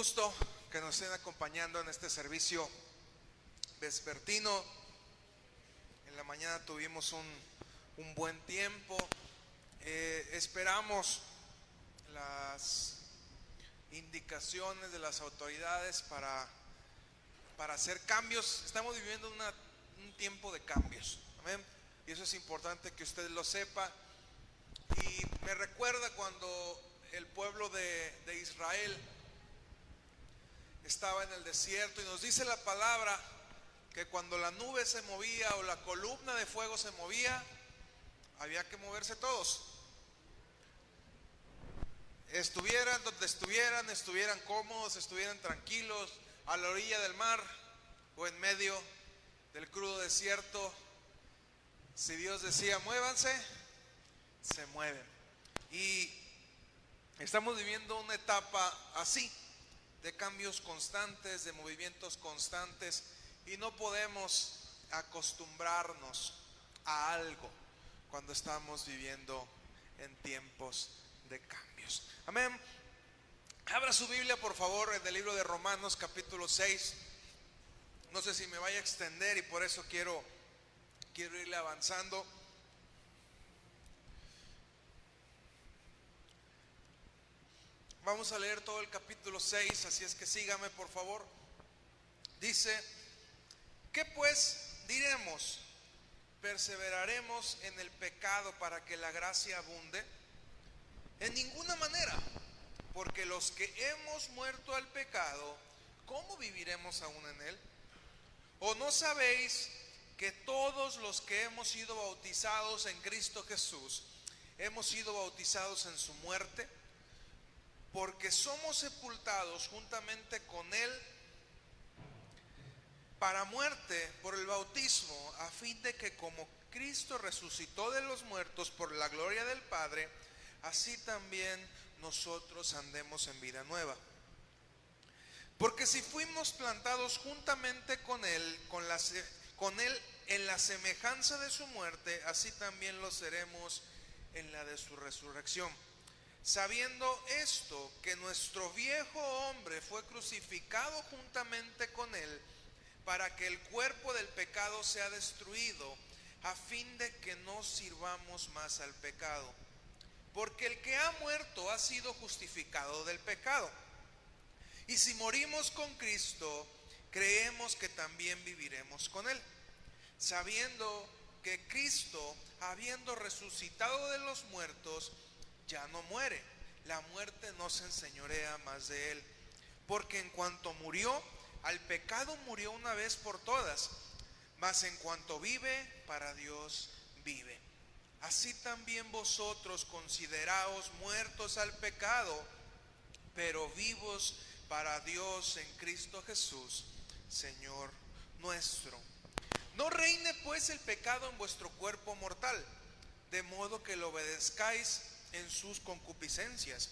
gusto que nos estén acompañando en este servicio vespertino. En la mañana tuvimos un, un buen tiempo. Eh, esperamos las indicaciones de las autoridades para, para hacer cambios. Estamos viviendo una- un tiempo de cambios. Y eso es importante que usted lo sepa. Y me recuerda cuando el pueblo de, de Israel estaba en el desierto y nos dice la palabra que cuando la nube se movía o la columna de fuego se movía, había que moverse todos. Estuvieran donde estuvieran, estuvieran cómodos, estuvieran tranquilos, a la orilla del mar o en medio del crudo desierto. Si Dios decía, muévanse, se mueven. Y estamos viviendo una etapa así, de cambios constantes, de movimientos constantes, y no podemos acostumbrarnos a algo cuando estamos viviendo en tiempos de cambios. Amén. Abra su Biblia, por favor, en el libro de Romanos capítulo 6. No sé si me vaya a extender y por eso quiero, quiero irle avanzando. Vamos a leer todo el capítulo 6, así es que sígame por favor. Dice, ¿qué pues diremos? ¿Perseveraremos en el pecado para que la gracia abunde? En ninguna manera, porque los que hemos muerto al pecado, ¿cómo viviremos aún en él? ¿O no sabéis que todos los que hemos sido bautizados en Cristo Jesús, hemos sido bautizados en su muerte? Porque somos sepultados juntamente con Él para muerte por el bautismo, a fin de que como Cristo resucitó de los muertos por la gloria del Padre, así también nosotros andemos en vida nueva. Porque si fuimos plantados juntamente con Él, con, con Él en la semejanza de su muerte, así también lo seremos en la de su resurrección. Sabiendo esto, que nuestro viejo hombre fue crucificado juntamente con Él, para que el cuerpo del pecado sea destruido, a fin de que no sirvamos más al pecado. Porque el que ha muerto ha sido justificado del pecado. Y si morimos con Cristo, creemos que también viviremos con Él, sabiendo que Cristo, habiendo resucitado de los muertos, ya no muere. La muerte no se enseñorea más de Él. Porque en cuanto murió, al pecado murió una vez por todas, mas en cuanto vive, para Dios vive. Así también vosotros consideraos muertos al pecado, pero vivos para Dios en Cristo Jesús, Señor nuestro. No reine pues el pecado en vuestro cuerpo mortal, de modo que lo obedezcáis en sus concupiscencias,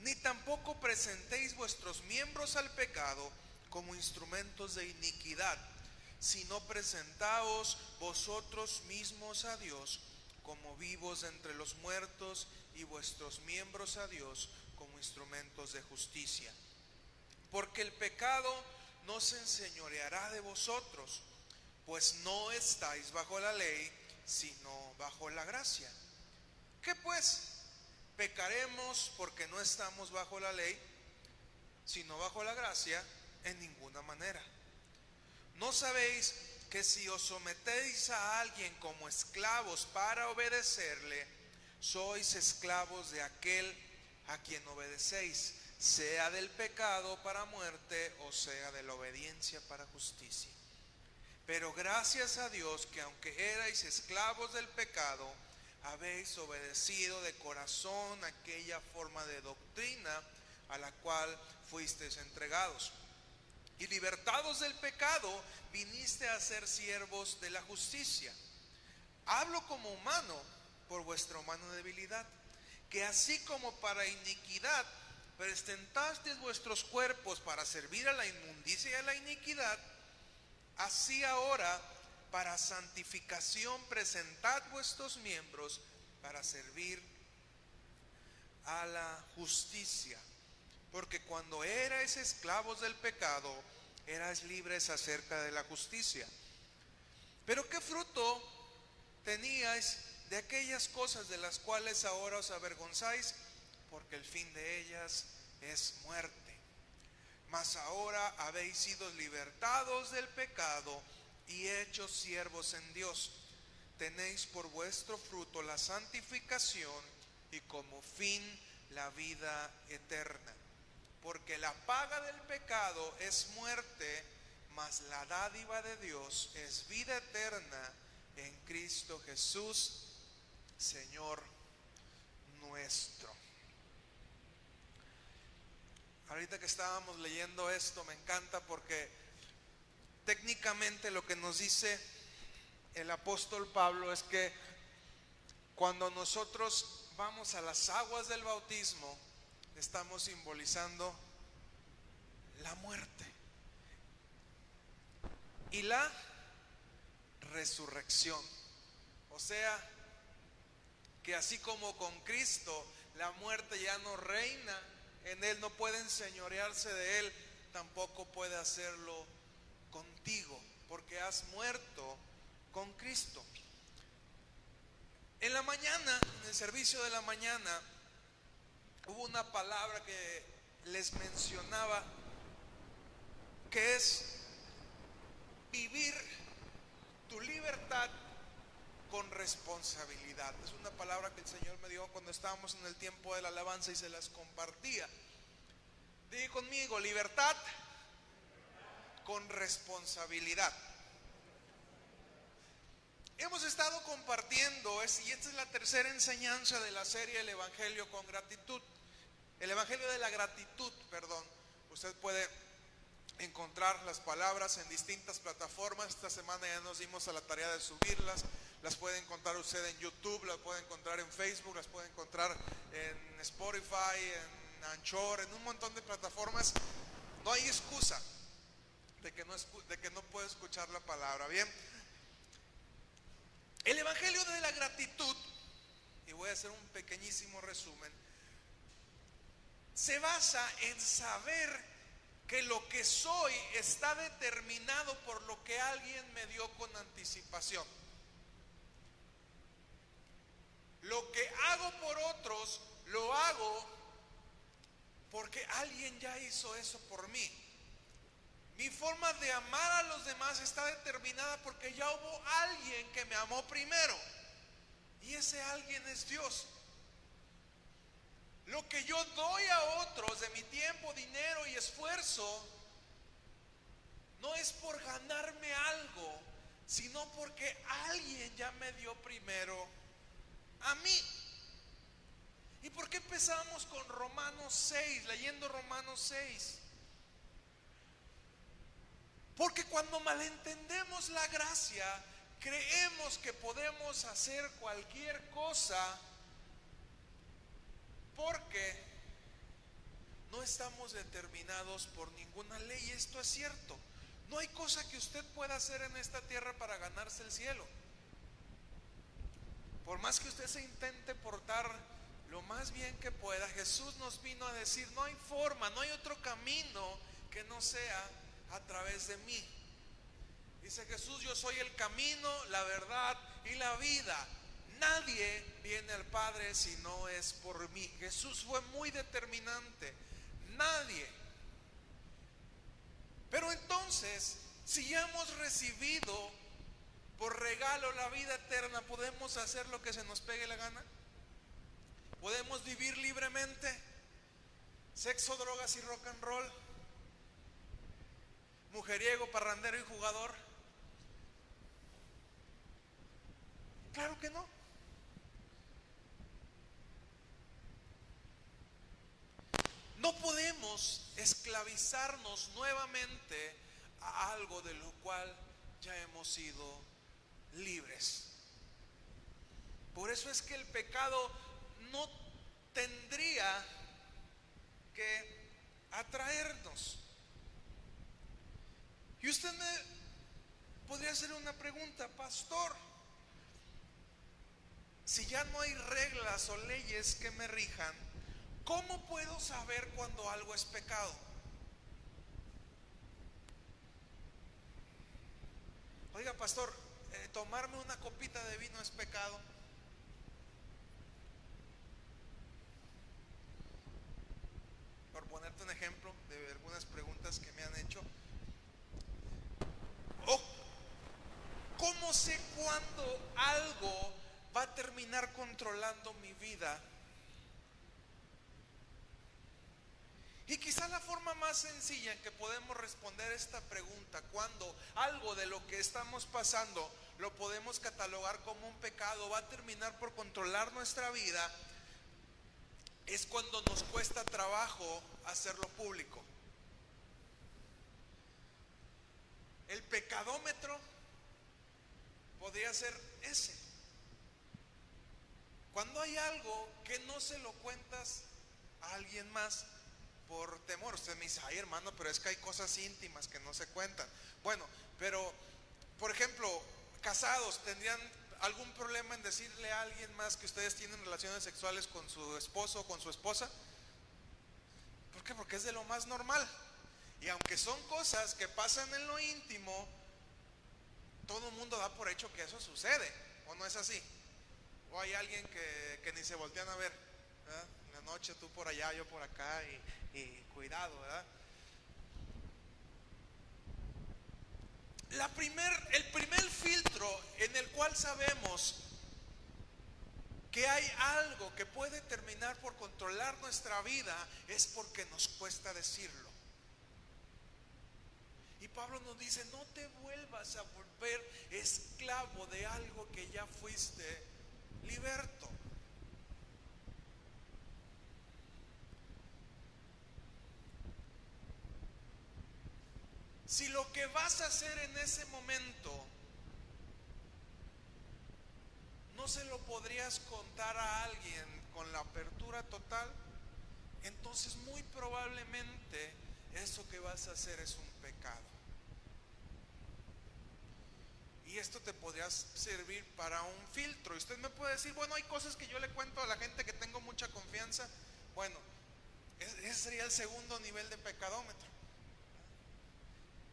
ni tampoco presentéis vuestros miembros al pecado como instrumentos de iniquidad, sino presentaos vosotros mismos a Dios como vivos entre los muertos y vuestros miembros a Dios como instrumentos de justicia. Porque el pecado no se enseñoreará de vosotros, pues no estáis bajo la ley, sino bajo la gracia. ¿Qué pues? ¿Pecaremos porque no estamos bajo la ley, sino bajo la gracia? En ninguna manera. ¿No sabéis que si os sometéis a alguien como esclavos para obedecerle, sois esclavos de aquel a quien obedecéis, sea del pecado para muerte o sea de la obediencia para justicia? Pero gracias a Dios que aunque erais esclavos del pecado, habéis obedecido de corazón aquella forma de doctrina a la cual fuisteis entregados. Y libertados del pecado, viniste a ser siervos de la justicia. Hablo como humano por vuestra humana debilidad, que así como para iniquidad presentasteis vuestros cuerpos para servir a la inmundicia y a la iniquidad, así ahora para santificación presentad vuestros miembros para servir a la justicia. porque cuando erais esclavos del pecado, erais libres acerca de la justicia. Pero ¿qué fruto teníais de aquellas cosas de las cuales ahora os avergonzáis? Porque el fin de ellas es muerte. Mas ahora habéis sido libertados del pecado y hechos siervos en Dios. Tenéis por vuestro fruto la santificación y como fin la vida eterna. Porque la paga del pecado es muerte, mas la dádiva de Dios es vida eterna en Cristo Jesús, Señor nuestro. Ahorita que estábamos leyendo esto, me encanta porque técnicamente lo que nos dice el apóstol Pablo es que cuando nosotros vamos a las aguas del bautismo, estamos simbolizando la muerte y la resurrección. O sea, que así como con Cristo la muerte ya no reina, en Él no puede enseñorearse de Él, tampoco puede hacerlo contigo, porque has muerto con Cristo. En la mañana, en el servicio de la mañana, hubo una palabra que les mencionaba, que es vivir tu libertad con responsabilidad. Es una palabra que el Señor me dio cuando estábamos en el tiempo de la alabanza y se las compartía. Dije conmigo, libertad con responsabilidad. Hemos estado compartiendo, y esta es la tercera enseñanza de la serie El Evangelio con gratitud. El Evangelio de la gratitud, perdón. Usted puede encontrar las palabras en distintas plataformas. Esta semana ya nos dimos a la tarea de subirlas. Las puede encontrar usted en YouTube, las puede encontrar en Facebook, las puede encontrar en Spotify, en Anchor, en un montón de plataformas. No hay excusa de que no, de que no escuchar la palabra. Bien, el Evangelio de la gratitud, y voy a hacer un pequeñísimo resumen, se basa en saber que lo que soy está determinado por lo que alguien me dio con anticipación. Lo que hago por otros, lo hago porque alguien ya hizo eso por mí. Mi forma de amar a los demás está determinada porque ya hubo alguien que me amó primero. Y ese alguien es Dios. Lo que yo doy a otros de mi tiempo, dinero y esfuerzo, no es por ganarme algo, sino porque alguien ya me dio primero a mí. ¿Y por qué empezamos con Romanos 6, leyendo Romanos 6? Porque cuando malentendemos la gracia, creemos que podemos hacer cualquier cosa porque no estamos determinados por ninguna ley. Esto es cierto. No hay cosa que usted pueda hacer en esta tierra para ganarse el cielo. Por más que usted se intente portar lo más bien que pueda, Jesús nos vino a decir, no hay forma, no hay otro camino que no sea a través de mí. Dice Jesús, yo soy el camino, la verdad y la vida. Nadie viene al Padre si no es por mí. Jesús fue muy determinante. Nadie. Pero entonces, si ya hemos recibido por regalo la vida eterna, ¿podemos hacer lo que se nos pegue la gana? ¿Podemos vivir libremente? Sexo, drogas y rock and roll. Mujeriego, parrandero y jugador. Claro que no. No podemos esclavizarnos nuevamente a algo de lo cual ya hemos sido libres. Por eso es que el pecado no tendría que atraernos. Y usted me podría hacer una pregunta, pastor. Si ya no hay reglas o leyes que me rijan, ¿Cómo puedo saber cuando algo es pecado? Oiga, pastor, eh, tomarme una copita de vino es pecado. Por ponerte un ejemplo de algunas preguntas que me han hecho. Oh, ¿Cómo sé cuándo va a terminar controlando mi vida? Y quizá la forma más sencilla en que podemos responder esta pregunta, cuando algo de lo que estamos pasando lo podemos catalogar como un pecado, va a terminar por controlar nuestra vida, es cuando nos cuesta trabajo hacerlo público. El pecadómetro podría ser ese. Cuando hay algo que no se lo cuentas a alguien más, por temor. Usted me dice, ay hermano, pero es que hay cosas íntimas que no se cuentan. Bueno, pero, por ejemplo, casados, ¿tendrían algún problema en decirle a alguien más que ustedes tienen relaciones sexuales con su esposo o con su esposa? ¿Por qué? Porque es de lo más normal. Y aunque son cosas que pasan en lo íntimo, todo el mundo da por hecho que eso sucede, ¿o no es así? O hay alguien que, que ni se voltean a ver, en la noche tú por allá, yo por acá, y, y cuidado, ¿verdad? La primer, el primer filtro en el cual sabemos que hay algo que puede terminar por controlar nuestra vida es porque nos cuesta decirlo. Y Pablo nos dice, no te vuelvas a volver esclavo de algo que ya fuiste liberto. Si lo que vas a hacer en ese momento no se lo podrías contar a alguien con la apertura total, entonces muy probablemente eso que vas a hacer es un pecado. Y esto te podría servir para un filtro. Y usted me puede decir, bueno, hay cosas que yo le cuento a la gente que tengo mucha confianza. Bueno, ese sería el segundo nivel de pecadómetro.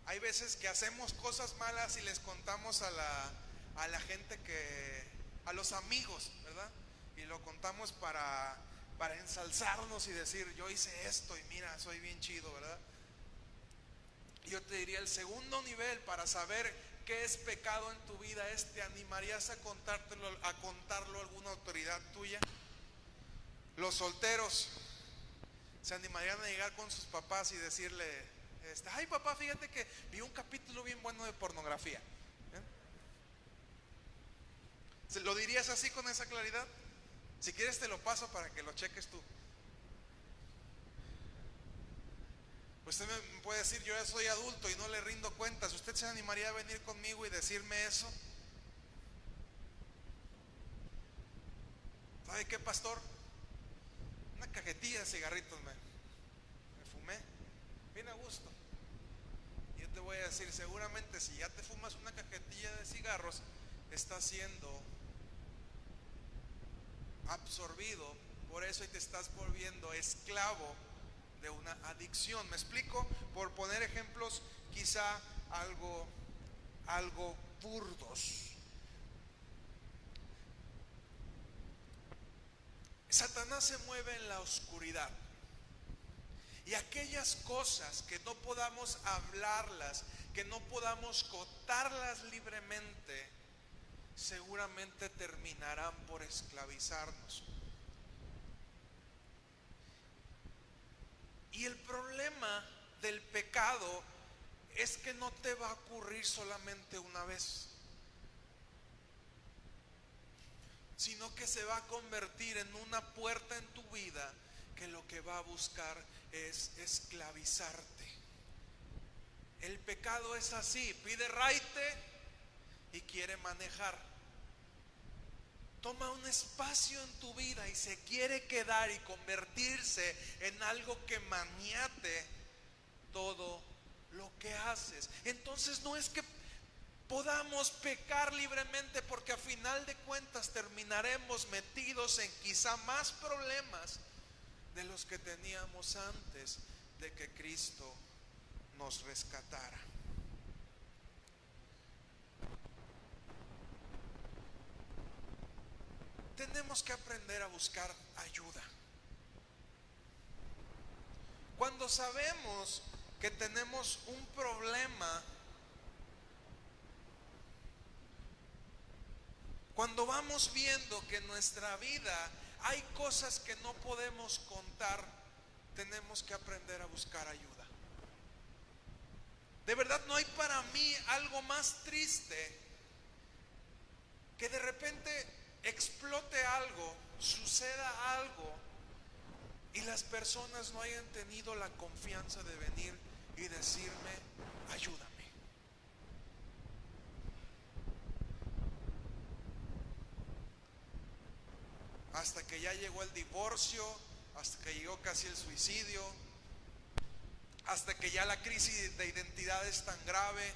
Hay veces que hacemos cosas malas y les contamos a la, a la gente que, a los amigos, ¿verdad? Y lo contamos para, para ensalzarnos y decir, yo hice esto y mira, soy bien chido, ¿verdad? Yo te diría, el segundo nivel para saber qué es pecado en tu vida es, ¿te animarías a, contártelo, a contarlo a alguna autoridad tuya? Los solteros se animarían a llegar con sus papás y decirle, este, ay papá, fíjate que vi un capítulo bien bueno de pornografía. ¿eh? ¿Se ¿Lo dirías así con esa claridad? Si quieres te lo paso para que lo cheques tú. Usted me puede decir, yo ya soy adulto y no le rindo cuentas. ¿Usted se animaría a venir conmigo y decirme eso? ¿Sabe qué, pastor? Una cajetilla de cigarritos me, fumé. Bien a gusto te voy a decir, seguramente si ya te fumas una cajetilla de cigarros, está siendo absorbido por eso y te estás volviendo esclavo de una adicción. ¿Me explico? Por poner ejemplos quizá algo, algo burdos. Satanás se mueve en la oscuridad. Y aquellas cosas que no podamos hablarlas, que no podamos contarlas libremente, seguramente terminarán por esclavizarnos. Y el problema del pecado es que no te va a ocurrir solamente una vez, sino que se va a convertir en una puerta en tu vida que lo que va a buscar es esclavizarte. El pecado es así, pide raite y quiere manejar. Toma un espacio en tu vida y se quiere quedar y convertirse en algo que maniate todo lo que haces. Entonces no es que podamos pecar libremente porque a final de cuentas terminaremos metidos en quizá más problemas de los que teníamos antes de que Cristo nos rescatara. Tenemos que aprender a buscar ayuda. Cuando sabemos que tenemos un problema, cuando vamos viendo que en nuestra vida hay cosas que no podemos contar, tenemos que aprender a buscar ayuda. De verdad no hay para mí algo más triste que de repente explote algo, suceda algo y las personas no hayan tenido la confianza de venir y decirme, ayúdame. Hasta que ya llegó el divorcio, hasta que llegó casi el suicidio, hasta que ya la crisis de identidad es tan grave,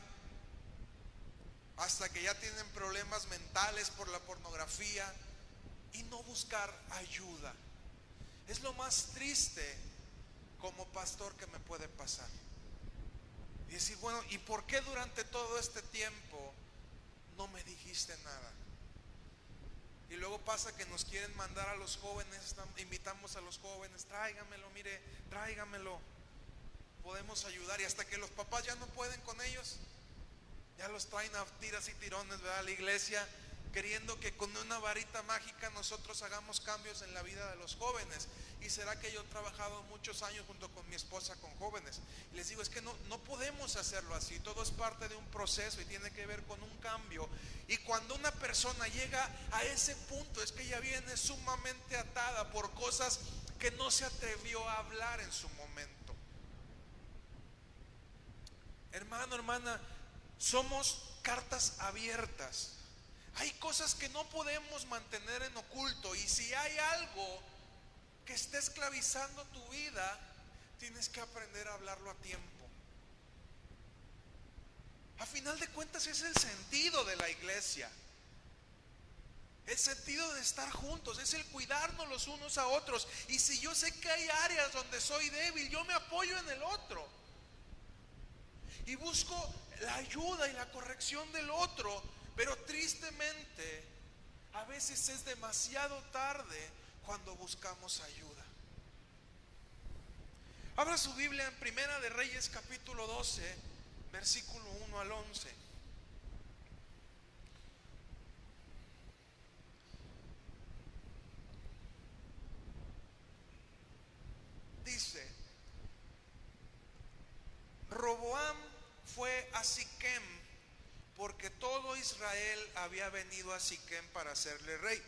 hasta que ya tienen problemas mentales por la pornografía y no buscar ayuda. Es lo más triste como pastor que me puede pasar. Y decir, bueno, ¿y por qué durante todo este tiempo no me dijiste nada? Y luego pasa que nos quieren mandar a los jóvenes, invitamos a los jóvenes, tráigamelo, mire, tráigamelo. Podemos ayudar y hasta que los papás ya no pueden con ellos, ya los traen a tiras y tirones, ¿verdad? La iglesia queriendo que con una varita mágica nosotros hagamos cambios en la vida de los jóvenes. Y será que yo he trabajado muchos años junto con mi esposa con jóvenes. Y les digo, es que no, no podemos hacerlo así. Todo es parte de un proceso y tiene que ver con un cambio. Y cuando una persona llega a ese punto, es que ya viene sumamente atada por cosas que no se atrevió a hablar en su momento. Hermano, hermana, somos cartas abiertas hay cosas que no podemos mantener en oculto y si hay algo que esté esclavizando tu vida, tienes que aprender a hablarlo a tiempo. A final de cuentas es el sentido de la iglesia. El sentido de estar juntos es el cuidarnos los unos a otros. Y si yo sé que hay áreas donde soy débil, yo me apoyo en el otro. Y busco la ayuda y la corrección del otro pero tristemente, a veces es demasiado tarde cuando buscamos ayuda. Abra su Biblia en Primera de Reyes capítulo 12, versículo 1 al 11. Dice, Roboam fue a Siquem porque todo Israel había venido a Siquem para hacerle rey.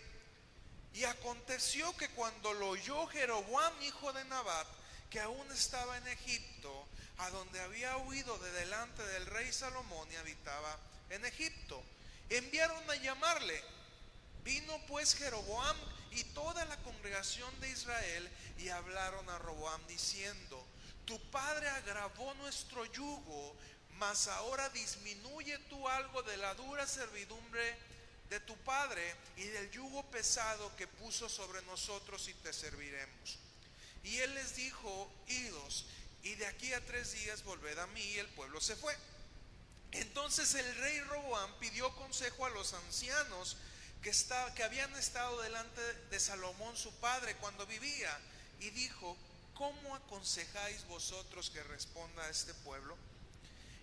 Y aconteció que cuando lo oyó Jeroboam, hijo de Nabat, que aún estaba en Egipto, a donde había huido de delante del rey Salomón y habitaba en Egipto, enviaron a llamarle. Vino pues Jeroboam y toda la congregación de Israel y hablaron a Roboam diciendo, tu padre agravó nuestro yugo mas ahora disminuye tú algo de la dura servidumbre de tu padre y del yugo pesado que puso sobre nosotros y te serviremos. Y él les dijo, idos, y de aquí a tres días volved a mí, y el pueblo se fue. Entonces el rey Roboam pidió consejo a los ancianos que, que habían estado delante de Salomón su padre cuando vivía, y dijo, ¿cómo aconsejáis vosotros que responda a este pueblo?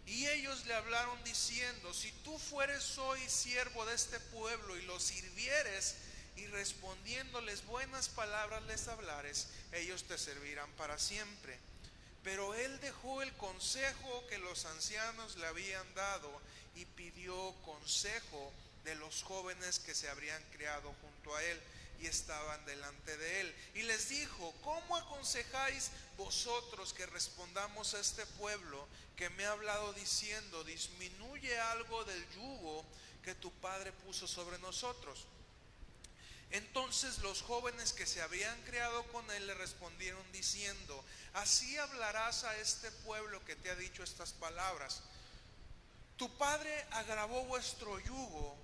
Y ellos le hablaron diciendo, si tú fueres hoy siervo de este pueblo y los sirvieres y respondiéndoles buenas palabras les hablares, ellos te servirán para siempre. Pero él dejó el consejo que los ancianos le habían dado y pidió consejo de los jóvenes que se habrían criado junto a él y estaban delante de él. Y les dijo, ¿cómo aconsejáis vosotros que respondamos a este pueblo que me ha hablado diciendo, disminuye algo del yugo que tu padre puso sobre nosotros? Entonces los jóvenes que se habían criado con él le respondieron diciendo, así hablarás a este pueblo que te ha dicho estas palabras. Tu padre agravó vuestro yugo,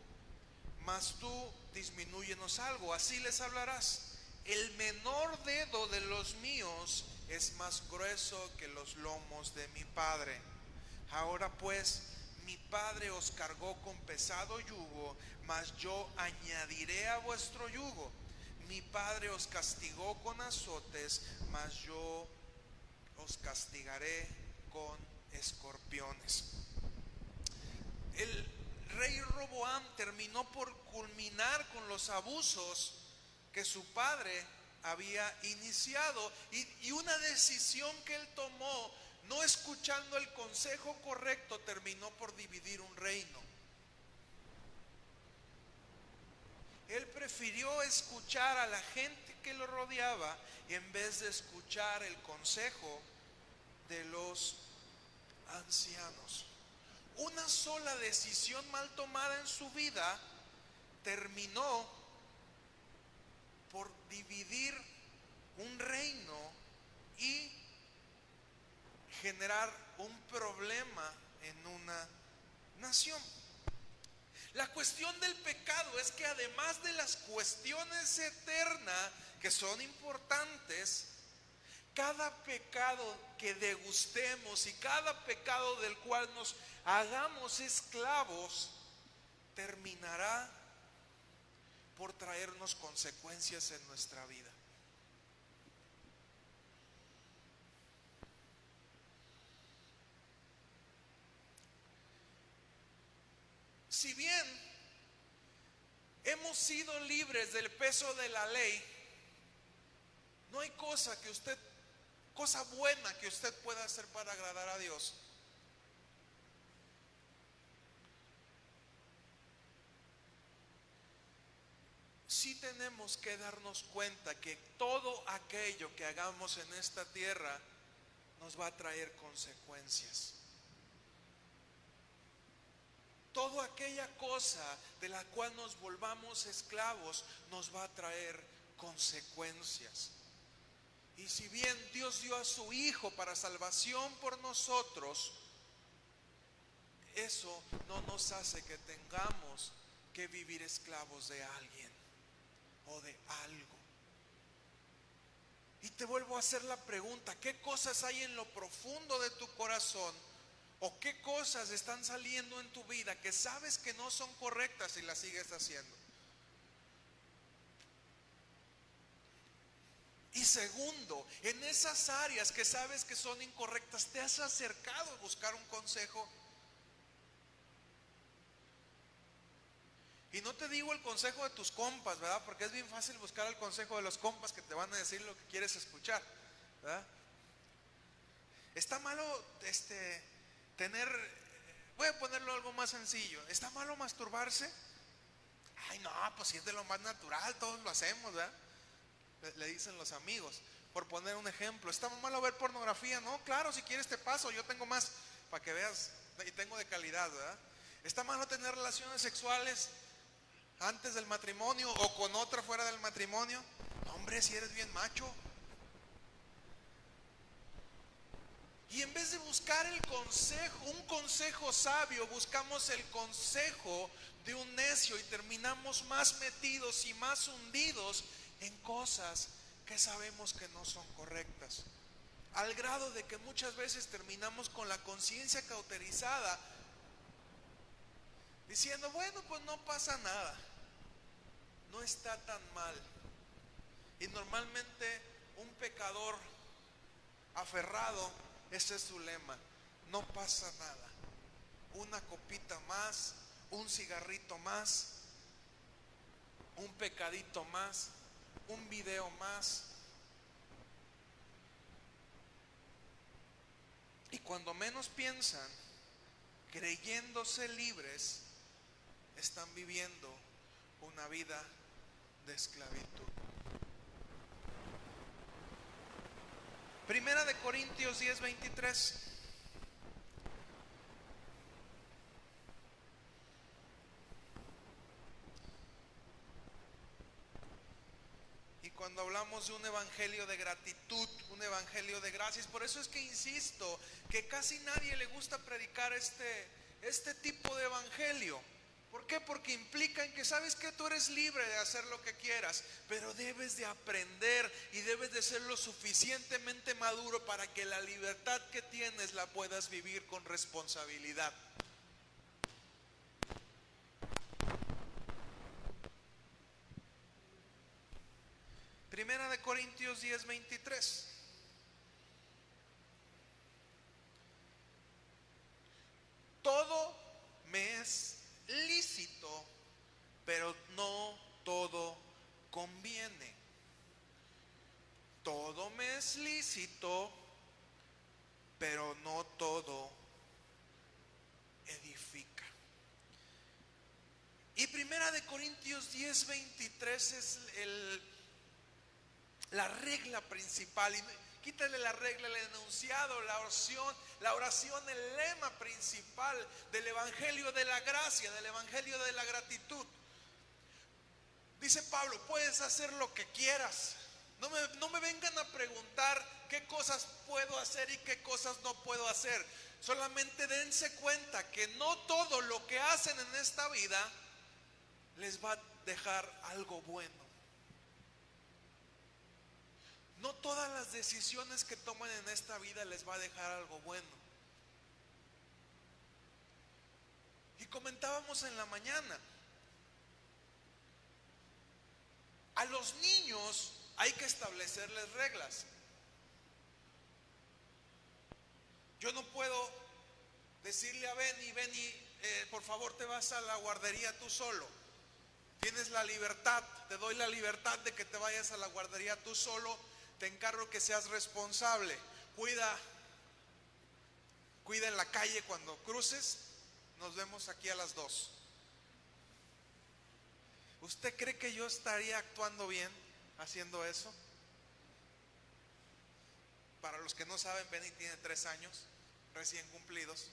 mas tú disminúyenos algo, así les hablarás. el menor dedo de los míos es más grueso que los lomos de mi padre. Ahora pues, mi padre os cargó con pesado yugo, mas yo añadiré a vuestro yugo. Mi padre os castigó con azotes, mas yo os castigaré con escorpiones. El rey Roboam terminó por culminar con los abusos que su padre había iniciado y, y, una decisión que él tomó, no escuchando el consejo correcto, terminó por dividir un reino. Él prefirió escuchar a la gente que lo rodeaba en vez de escuchar el consejo de los ancianos. Una sola decisión mal tomada en su vida terminó por dividir un reino y generar un problema en una nación. La cuestión del pecado es que además de las cuestiones eternas que son importantes, cada pecado que degustemos y cada pecado del cual nos hagamos esclavos terminará por traernos consecuencias en nuestra vida. Si bien hemos sido libres del peso de la ley, no hay cosa que usted, cosa buena que usted pueda hacer para agradar a Dios. Sí tenemos que darnos cuenta que todo aquello que hagamos en esta tierra nos va a traer consecuencias. Toda aquella cosa de la cual nos volvamos esclavos nos va a traer consecuencias. Y si bien Dios dio a su Hijo para salvación por nosotros, eso no nos hace que tengamos que vivir esclavos de alguien o de algo. Y te vuelvo a hacer la pregunta, ¿qué cosas hay en lo profundo de tu corazón ¿O qué cosas están saliendo en tu vida que sabes que no son correctas y las sigues haciendo? Y segundo, en esas áreas que sabes que son incorrectas, ¿te has acercado a buscar un consejo? Y no te digo el consejo de tus compas, ¿verdad? Porque es bien fácil buscar el consejo de los compas que te van a decir lo que quieres escuchar, ¿verdad? Está malo este tener, voy a ponerlo algo más sencillo, ¿está malo masturbarse? Ay, no, pues si es de lo más natural, todos lo hacemos, ¿verdad? Le, dicen los amigos, por poner un ejemplo, ¿está malo ver pornografía? No, claro, si quieres te paso, yo tengo más para que veas y tengo de calidad, ¿verdad? ¿Está malo tener relaciones sexuales antes del matrimonio o con otra fuera del matrimonio? hombre, si eres bien macho, Y en vez de buscar el consejo, un consejo sabio, buscamos el consejo de un necio y terminamos más metidos y más hundidos en cosas que sabemos que no son correctas. Al grado de que muchas veces terminamos con la conciencia cauterizada, diciendo, bueno, pues no pasa nada, no está tan mal. Y normalmente un pecador aferrado ese es su lema. No pasa nada. Una copita más, un cigarrito más, un pecadito más, un video más. Y cuando menos piensan, creyéndose libres, están viviendo una vida de esclavitud. Primera de Corintios 10, cuando hablamos de un evangelio de gratitud, un evangelio de gracias, por eso es que insisto que casi nadie le gusta predicar este, este tipo de evangelio. ¿Por qué? Porque implican que sabes que tú eres libre de hacer lo que quieras, pero debes de aprender y debes de ser lo suficientemente maduro para que la libertad que tienes la puedas vivir con responsabilidad. Primera de Corintios 10, 23. Todo me es lícito, pero no todo conviene. Todo me es lícito, pero no todo edifica. Y primera de Corintios 10, 23 es el, la regla principal. Y quítale la regla, el enunciado, la oración, la oración, el lema principal del Evangelio de la gracia, del Evangelio de la gratitud. Dice Pablo, puedes hacer lo que quieras. No me, no me vengan a preguntar qué cosas puedo hacer y qué cosas no puedo hacer. Solamente dense cuenta que no todo lo que hacen en esta vida les va a dejar algo bueno. No todas las decisiones que toman en esta vida les va a dejar algo bueno. Y comentábamos en la mañana, a los niños hay que establecerles reglas. Yo no puedo decirle a Benny, Benny, eh, por favor te vas a la guardería tú solo. Tienes la libertad, te doy la libertad de que te vayas a la guardería tú solo. Te encargo que seas responsable. Cuida, cuida en la calle cuando cruces. Nos vemos aquí a las dos. ¿Usted cree que yo estaría actuando bien haciendo eso? Para los que no saben, Benny tiene tres años recién cumplidos.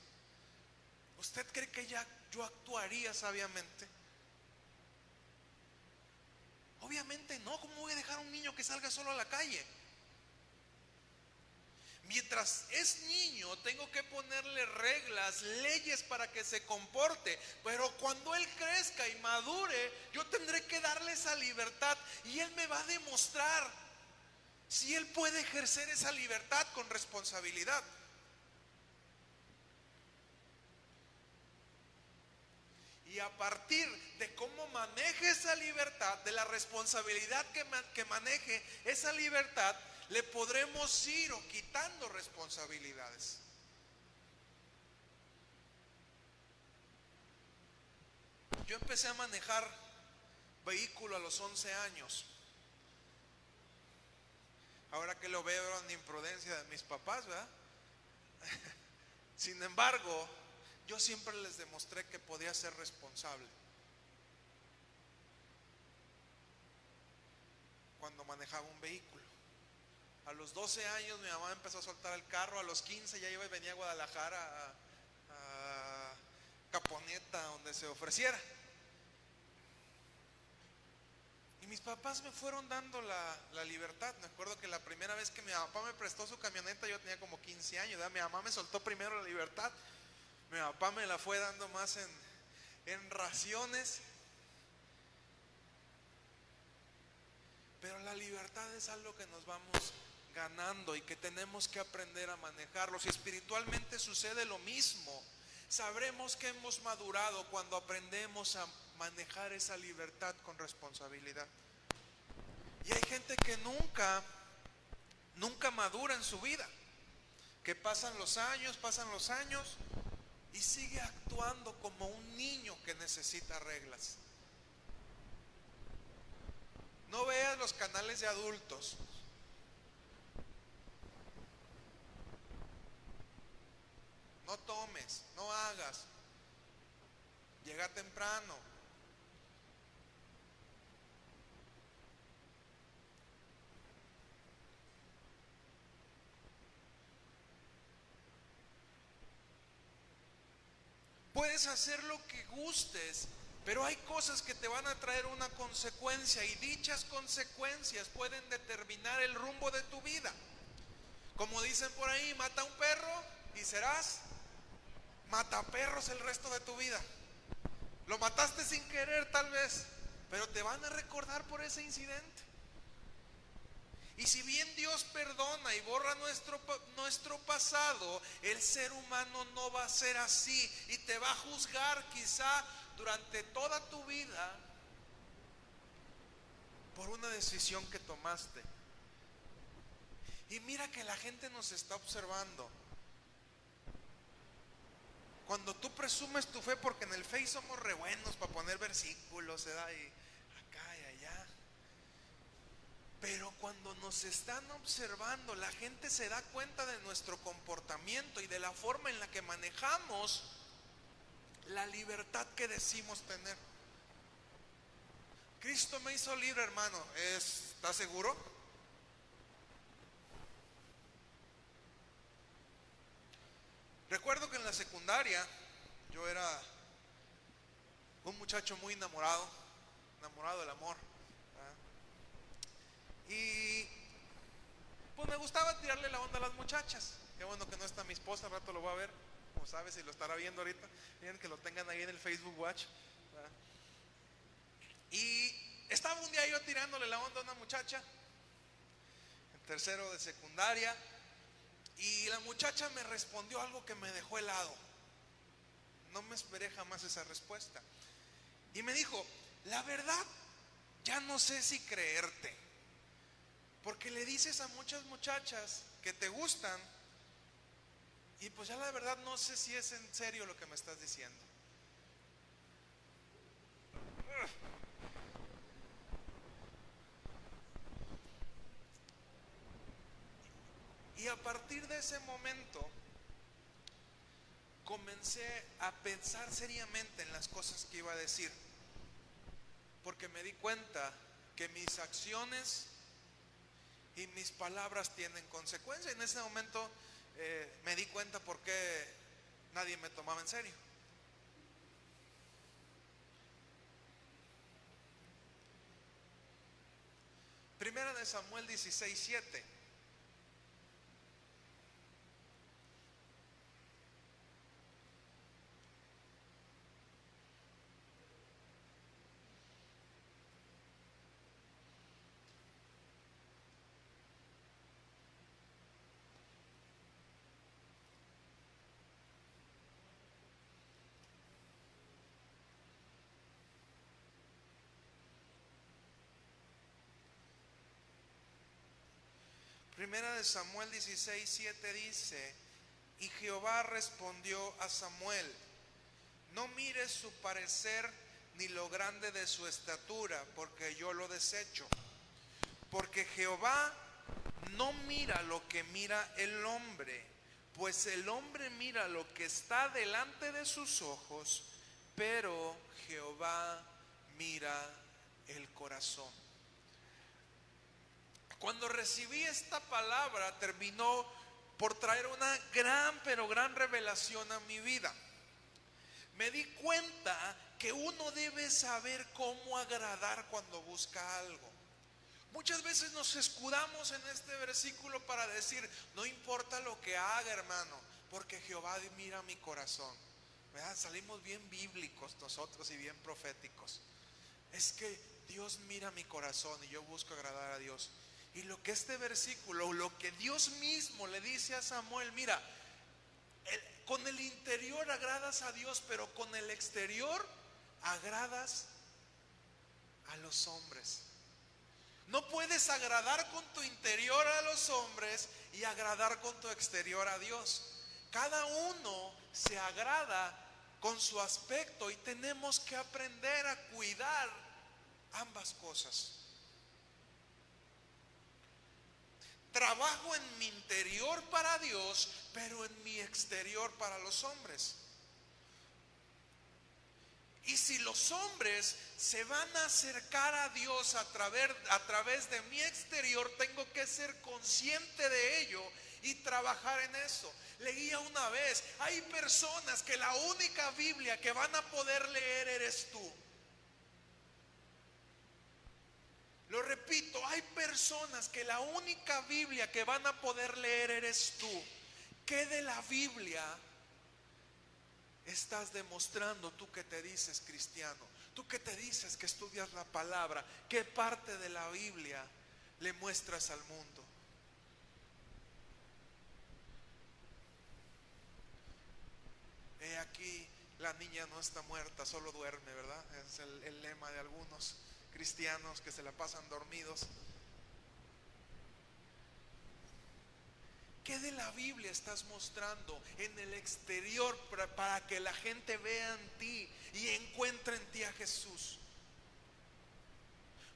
¿Usted cree que ya yo actuaría sabiamente? Obviamente no, ¿cómo voy a dejar a un niño que salga solo a la calle? Mientras es niño, tengo que ponerle reglas, leyes para que se comporte. Pero cuando él crezca y madure, yo tendré que darle esa libertad y él me va a demostrar si él puede ejercer esa libertad con responsabilidad. Y a partir de cómo maneje esa libertad, de la responsabilidad que, que maneje esa libertad, le podremos ir o quitando responsabilidades. Yo empecé a manejar vehículo a los 11 años. Ahora que lo veo en imprudencia de mis papás, ¿verdad? Sin embargo, yo siempre les demostré que podía ser responsable. Cuando manejaba un vehículo. A los 12 años mi mamá empezó a soltar el carro, a los 15 ya iba y venía a Guadalajara a, Caponeta, donde se ofreciera. Y mis papás me fueron dando la, libertad. Me acuerdo que la primera vez que mi papá me prestó su camioneta yo tenía como 15 años. Mi mamá me soltó primero la libertad. Mi papá me la fue dando más en, en raciones. Pero la libertad es algo que nos vamos ganando y que tenemos que aprender a manejarlo. Si espiritualmente sucede lo mismo, sabremos que hemos madurado cuando aprendemos a manejar esa libertad con responsabilidad. Y hay gente que nunca, nunca madura en su vida, que pasan los años, pasan los años y sigue actuando como un niño que necesita reglas. No veas los canales de adultos. No tomes, no hagas. Llega temprano. Puedes hacer lo que gustes, pero hay cosas que te van a traer una consecuencia y dichas consecuencias pueden determinar el rumbo de tu vida. Como dicen por ahí, mata un perro y serás mata perros el resto de tu vida. Lo mataste sin querer tal vez, pero te van a recordar por ese incidente. Y si bien Dios perdona y borra nuestro, nuestro pasado, el ser humano no va a ser así y te va a juzgar quizá durante toda tu vida por una decisión que tomaste. Y mira que la gente nos está observando. Cuando tú presumes tu fe, porque en el Face somos re buenos para poner versículos, da y. Pero cuando nos están observando, la gente se da cuenta de nuestro comportamiento y de la forma en la que manejamos la libertad que decimos tener. Cristo me hizo libre, hermano. ¿Estás seguro? Recuerdo que en la secundaria yo era un muchacho muy enamorado, enamorado del amor. Y pues me gustaba tirarle la onda a las muchachas. Qué bueno que no está mi esposa, al rato lo voy a ver. Como sabes, si lo estará viendo ahorita. Miren que lo tengan ahí en el Facebook Watch. Y estaba un día yo tirándole la onda a una muchacha, en tercero de secundaria, y la muchacha me respondió algo que me dejó helado. No me esperé jamás esa respuesta. Y me dijo, la verdad, ya no sé si creerte. Porque le dices a muchas muchachas que te gustan y pues ya la verdad no sé si es en serio lo que me estás diciendo. Y a partir de ese momento comencé a pensar seriamente en las cosas que iba a decir. Porque me di cuenta que mis acciones y mis palabras tienen consecuencia. En ese momento eh, me di cuenta por qué nadie me tomaba en serio. Primera de Samuel 16, 7. Primera de Samuel 16, 7 dice, y Jehová respondió a Samuel, no mires su parecer ni lo grande de su estatura, porque yo lo desecho. Porque Jehová no mira lo que mira el hombre, pues el hombre mira lo que está delante de sus ojos, pero Jehová mira el corazón. Cuando recibí esta palabra terminó por traer una gran, pero gran revelación a mi vida. Me di cuenta que uno debe saber cómo agradar cuando busca algo. Muchas veces nos escudamos en este versículo para decir, no importa lo que haga, hermano, porque Jehová mira mi corazón. Salimos bien bíblicos nosotros y bien proféticos. Es que Dios mira mi corazón y yo busco agradar a Dios. Y lo que este versículo, lo que Dios mismo le dice a Samuel, mira, con el interior agradas a Dios, pero con el exterior agradas a los hombres. No puedes agradar con tu interior a los hombres y agradar con tu exterior a Dios. Cada uno se agrada con su aspecto y tenemos que aprender a cuidar ambas cosas. Trabajo en mi interior para Dios, pero en mi exterior para los hombres. Y si los hombres se van a acercar a Dios a través, a través de mi exterior, tengo que ser consciente de ello y trabajar en eso. Leía una vez, hay personas que la única Biblia que van a poder leer eres tú. Lo repito, hay personas que la única Biblia que van a poder leer eres tú. ¿Qué de la Biblia estás demostrando tú que te dices cristiano? Tú que te dices que estudias la palabra, ¿qué parte de la Biblia le muestras al mundo? He aquí, la niña no está muerta, solo duerme, ¿verdad? Es el, el lema de algunos cristianos que se la pasan dormidos. ¿Qué de la Biblia estás mostrando en el exterior para, para, que la gente vea en ti y encuentre en ti a Jesús?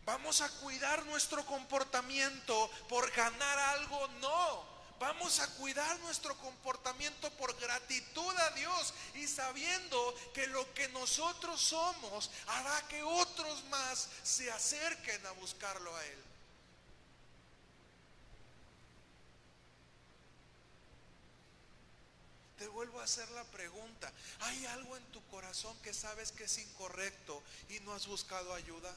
¿Vamos a cuidar nuestro comportamiento por ganar algo? No. Vamos a cuidar nuestro comportamiento por gratitud a Dios y sabiendo que lo que nosotros somos hará que otros más se acerquen a buscarlo a Él. Te vuelvo a hacer la pregunta. ¿Hay algo en tu corazón que sabes que es incorrecto y no has buscado ayuda?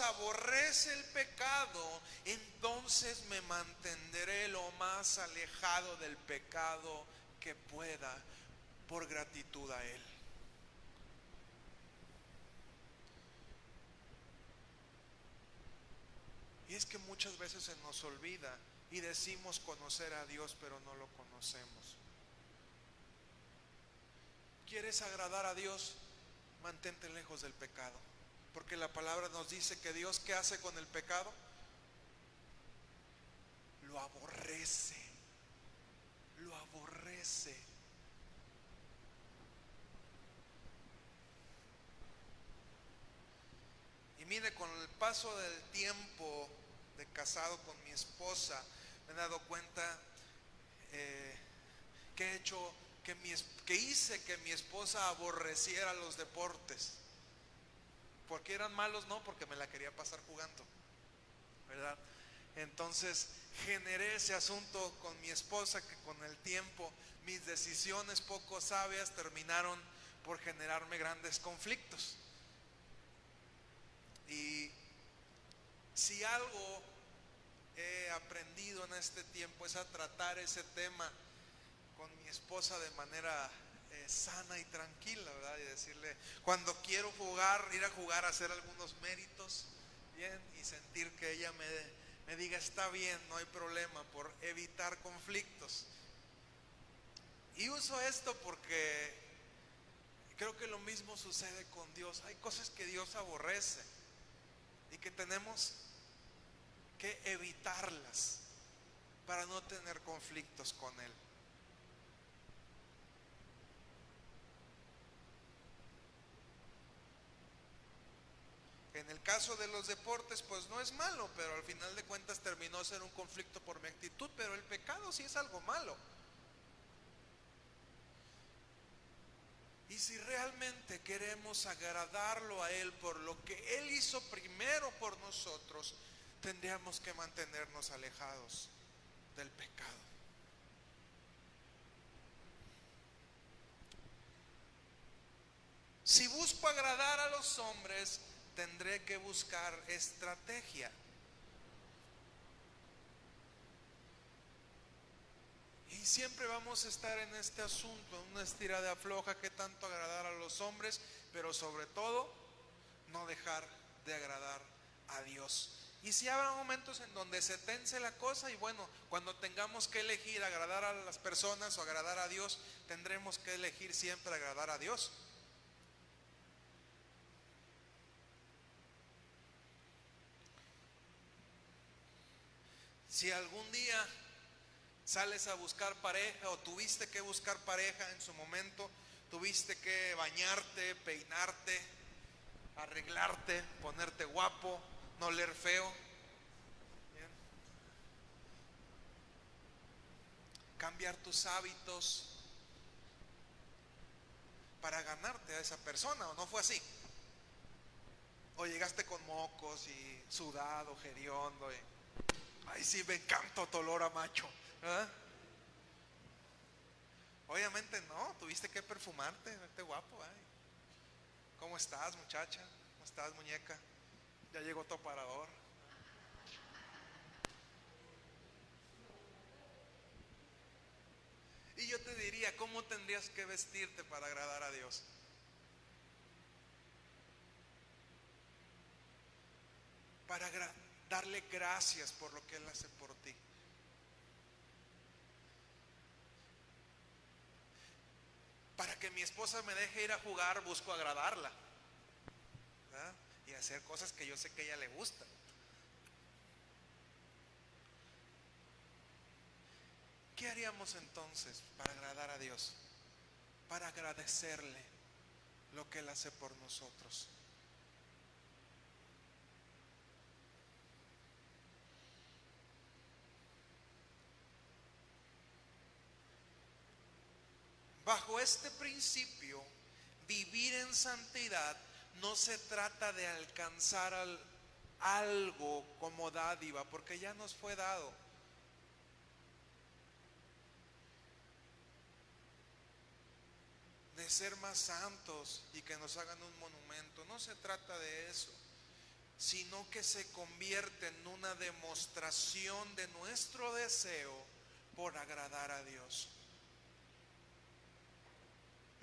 Aborrece el pecado, entonces me mantendré lo más alejado del pecado que pueda por gratitud a Él. Y es que muchas veces se nos olvida y decimos conocer a Dios, pero no lo conocemos. ¿Quieres agradar a Dios? Mantente lejos del pecado. Porque la palabra nos dice que Dios, ¿qué hace con el pecado? Lo aborrece. Lo aborrece. Y mire, con el paso del tiempo de casado con mi esposa, me he dado cuenta eh, que he hecho, que, mi, que hice que mi esposa aborreciera los deportes. Porque eran malos, no, porque me la quería pasar jugando, ¿verdad? Entonces generé ese asunto con mi esposa que con el tiempo mis decisiones poco sabias terminaron por generarme grandes conflictos. Y si algo he aprendido en este tiempo es a tratar ese tema con mi esposa de manera eh, sana y tranquila, ¿verdad? Y decirle, cuando quiero jugar, ir a jugar, hacer algunos méritos, bien, y sentir que ella me, me diga, está bien, no hay problema, por evitar conflictos. Y uso esto porque creo que lo mismo sucede con Dios. Hay cosas que Dios aborrece y que tenemos que evitarlas para no tener conflictos con Él. En el caso de los deportes, pues no es malo, pero al final de cuentas terminó ser un conflicto por mi actitud, pero el pecado sí es algo malo. Y si realmente queremos agradarlo a Él por lo que Él hizo primero por nosotros, tendríamos que mantenernos alejados del pecado. Si busco agradar a los hombres, tendré que buscar estrategia. Y siempre vamos a estar en este asunto, en una estira de afloja que tanto agradar a los hombres, pero sobre todo no dejar de agradar a Dios. Y si habrá momentos en donde se tense la cosa y bueno, cuando tengamos que elegir agradar a las personas o agradar a Dios, tendremos que elegir siempre agradar a Dios. Si algún día sales a buscar pareja o tuviste que buscar pareja en su momento, tuviste que bañarte, peinarte, arreglarte, ponerte guapo, no leer feo. Cambiar tus hábitos para ganarte a esa persona, ¿o no fue así? O llegaste con mocos y sudado, geriondo. Y Ay, sí, me encanta tu olor a macho. Obviamente no, tuviste que perfumarte, verte guapo. ay. ¿Cómo estás, muchacha? ¿Cómo estás, muñeca? Ya llegó tu aparador. Y yo te diría, ¿cómo tendrías que vestirte para agradar a Dios? Para gra- darle gracias por lo que Él hace por ti. Para que mi esposa me deje ir a jugar, busco agradarla. Y hacer cosas que yo sé que ella le gustan. ¿Qué haríamos entonces para agradar a Dios? Para agradecerle lo que Él hace por nosotros. Bajo este principio, vivir en santidad no se trata de alcanzar al- algo como dádiva, porque ya nos fue dado. De ser más santos y que nos hagan un monumento. No se trata de eso, sino que se convierte en una demostración de nuestro deseo por agradar a Dios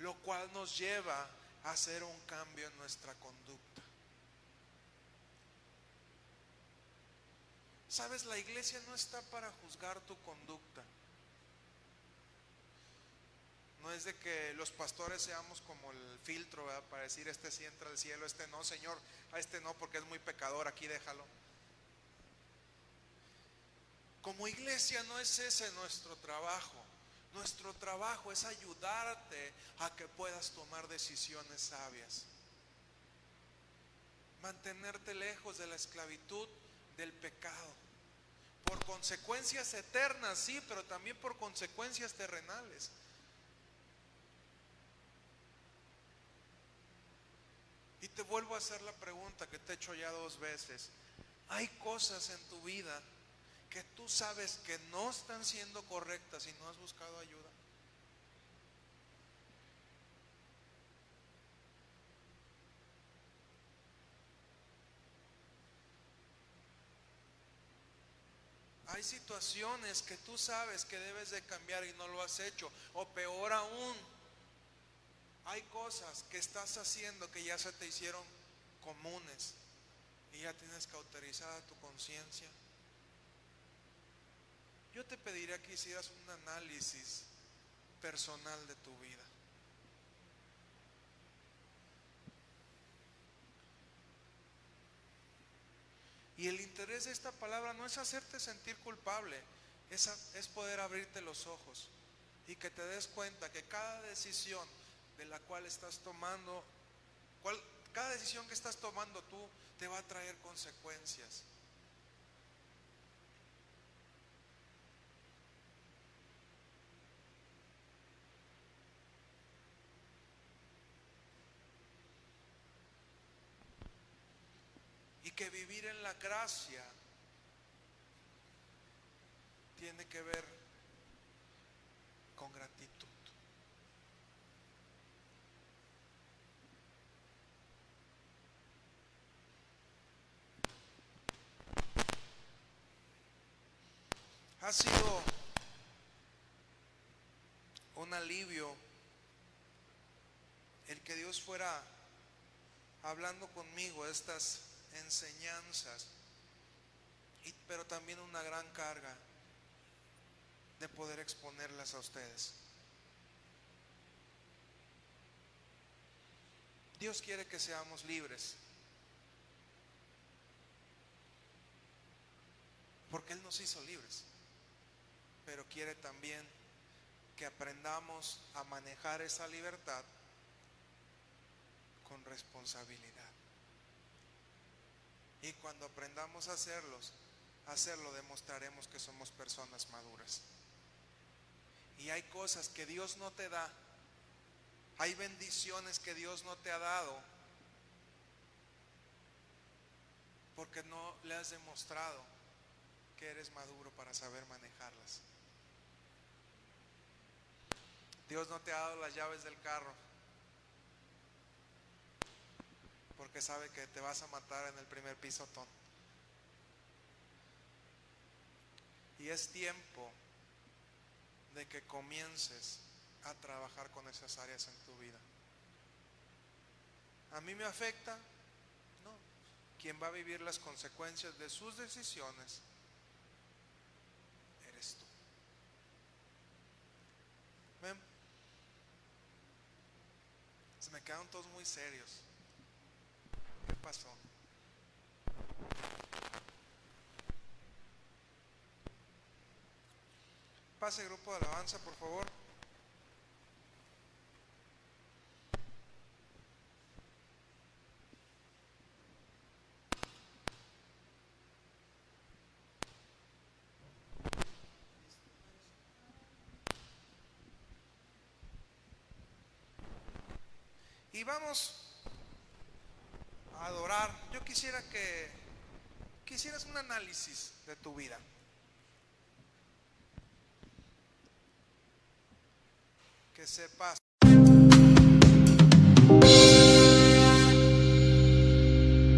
lo cual nos lleva a hacer un cambio en nuestra conducta. Sabes, la iglesia no está para juzgar tu conducta. No es de que los pastores seamos como el filtro. Para decir, este sí entra al cielo, este no, Señor, a este no porque es muy pecador, aquí déjalo. Como iglesia no es ese nuestro trabajo. Nuestro trabajo es ayudarte a que puedas tomar decisiones sabias. Mantenerte lejos de la esclavitud del pecado. Por consecuencias eternas, sí, pero también por consecuencias terrenales. Y te vuelvo a hacer la pregunta que te he hecho ya dos veces. Hay cosas en tu vida que tú sabes que no están siendo correctas y no has buscado ayuda. Hay situaciones que tú sabes que debes de cambiar y no lo has hecho. O peor aún, hay cosas que estás haciendo que ya se te hicieron comunes y ya tienes cauterizada tu conciencia. Yo te pediría que hicieras un análisis personal de tu vida. Y el interés de esta palabra no es hacerte sentir culpable, es, es poder abrirte los ojos y que te des cuenta que cada decisión de la cual estás tomando, cada decisión que estás tomando tú te va a traer consecuencias. Que vivir en la gracia tiene que ver con gratitud. Ha sido un alivio el que Dios fuera hablando conmigo estas enseñanzas, y- pero también una gran carga de poder exponerlas a ustedes. Dios quiere que seamos libres, porque Él nos hizo libres, pero quiere también que aprendamos a manejar esa libertad con responsabilidad. Y cuando aprendamos a hacerlos, hacerlo demostraremos que somos personas maduras. Y hay cosas que Dios no te da. Hay bendiciones que Dios no te ha dado porque no le has demostrado que eres maduro para saber manejarlas. Dios no te ha dado las llaves del carro porque sabe que te vas a matar en el primer pisotón. Y es tiempo de que comiences a trabajar con esas áreas en tu vida. ¿A mí me afecta? No. Quien va a vivir las consecuencias de sus decisiones eres tú. ¿Ven? Se me quedaron todos muy serios. ¿Qué pasó? Pase grupo de alabanza, por favor. Y vamos adorar. Yo quisiera que quisieras un análisis de tu vida. Que sepas